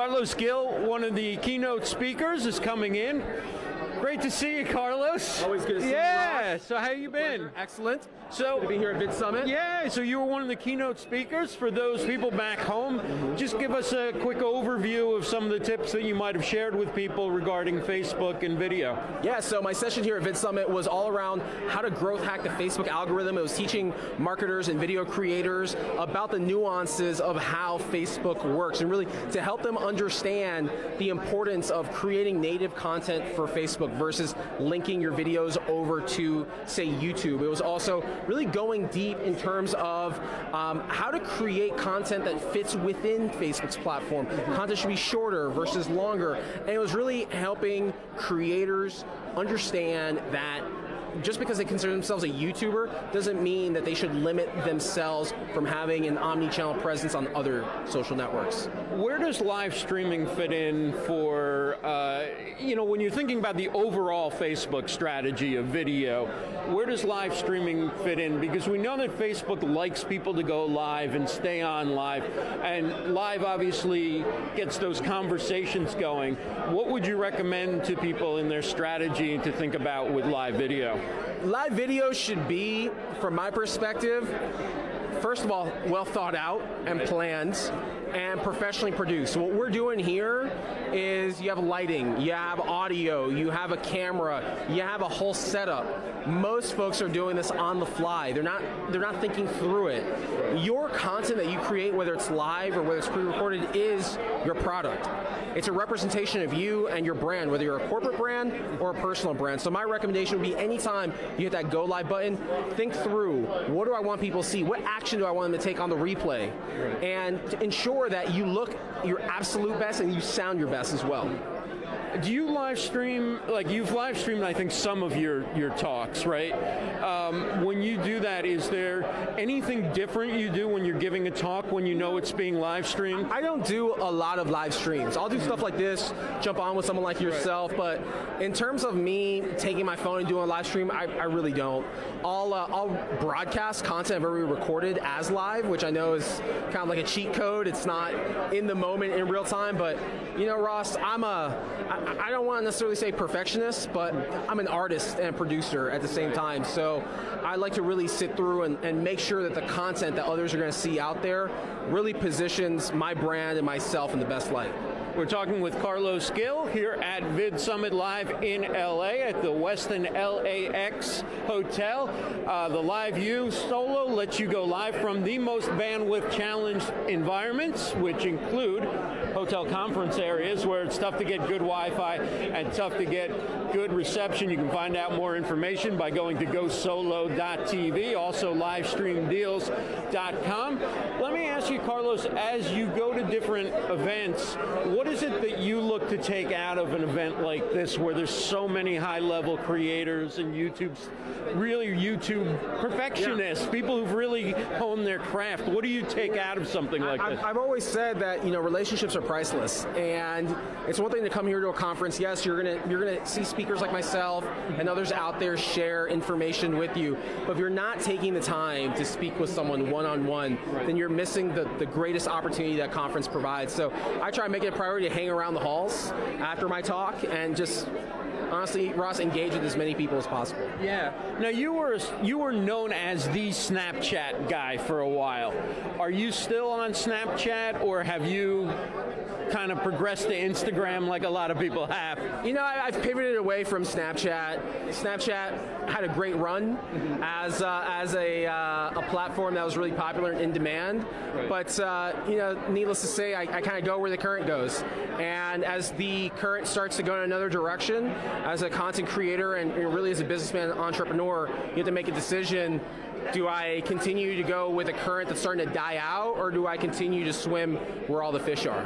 Carlos Gil, one of the keynote speakers, is coming in. Great to see you, Carlos. Always good to see yeah. you. Yeah. So how you been? Excellent. So good to be here at VidSummit. Yeah. So you were one of the keynote speakers for those people back home. Mm-hmm. Just give us a quick overview of some of the tips that you might have shared with people regarding Facebook and video. Yeah. So my session here at VidSummit was all around how to growth hack the Facebook algorithm. It was teaching marketers and video creators about the nuances of how Facebook works and really to help them understand the importance of creating native content for Facebook versus linking your videos over to, say, YouTube. It was also really going deep in terms of um, how to create content that fits within Facebook's platform. Content should be shorter versus longer. And it was really helping creators understand that just because they consider themselves a YouTuber doesn't mean that they should limit themselves from having an omni-channel presence on other social networks. Where does live streaming fit in for, uh, you know, when you're thinking about the overall Facebook strategy of video, where does live streaming fit in? Because we know that Facebook likes people to go live and stay on live, and live obviously gets those conversations going. What would you recommend to people in their strategy to think about with live video? Live video should be, from my perspective, first of all, well thought out and planned and professionally produced. What we're doing here is you have lighting, you have audio, you have a camera, you have a whole setup. Most folks are doing this on the fly. They're not they're not thinking through it. Your content that you create, whether it's live or whether it's pre-recorded, is your product. It's a representation of you and your brand, whether you're a corporate brand or a personal brand. So my recommendation would be anytime you hit that go live button, think through what do I want people to see? What do I want them to take on the replay? And ensure that you look your absolute best and you sound your best as well do you live stream like you've live streamed i think some of your your talks right? Um, when you do that is there anything different you do when you're giving a talk when you know it's being live streamed? I don't do a lot of live streams. I'll do stuff like this jump on with someone like yourself but in terms of me taking my phone and doing a live stream i, I really don't. I'll, uh, I'll broadcast content already recorded as live which i know is kind of like a cheat code. It's not in the moment in real time but you know ross i'm a I, I don't want to necessarily say perfectionist, but I'm an artist and a producer at the same time. So I like to really sit through and, and make sure that the content that others are going to see out there really positions my brand and myself in the best light. We're talking with Carlos Gil here at VidSummit Live in LA at the Westin LAX Hotel. Uh, the LiveU Solo lets you go live from the most bandwidth challenged environments, which include hotel conference areas where it's tough to get good Wi-Fi and tough to get good reception. You can find out more information by going to gosolo.tv, also livestreamdeals.com. Let me ask you, Carlos, as you go to different events, what is it that you look to take out of an event like this where there's so many high-level creators and YouTube's really YouTube perfectionists, yeah. people who've really honed their craft? What do you take out of something like I, this? I've always said that you know relationships are priceless, and it's one thing to come here to a conference. Yes, you're gonna you're gonna see speakers like myself and others out there share information with you, but if you're not taking the time to speak with someone one on one, then you're missing the, the greatest opportunity that conference provides. So I try to make it a priority to hang around the halls after my talk and just honestly, Ross, engage with as many people as possible. Yeah. Now you were you were known as the Snapchat guy for a while. Are you still on Snapchat, or have you kind of progressed to Instagram like a lot of people have? You know, I, have pivoted away from Snapchat. Snapchat had a great run as uh, as a, uh, a platform that was really popular and in demand. Right. But uh, you know, needless to say, I, I kind of go where the current goes. And as the current starts to go in another direction, as a content creator and really as a businessman entrepreneur, you have to make a decision do I continue to go with a current that's starting to die out, or do I continue to swim where all the fish are?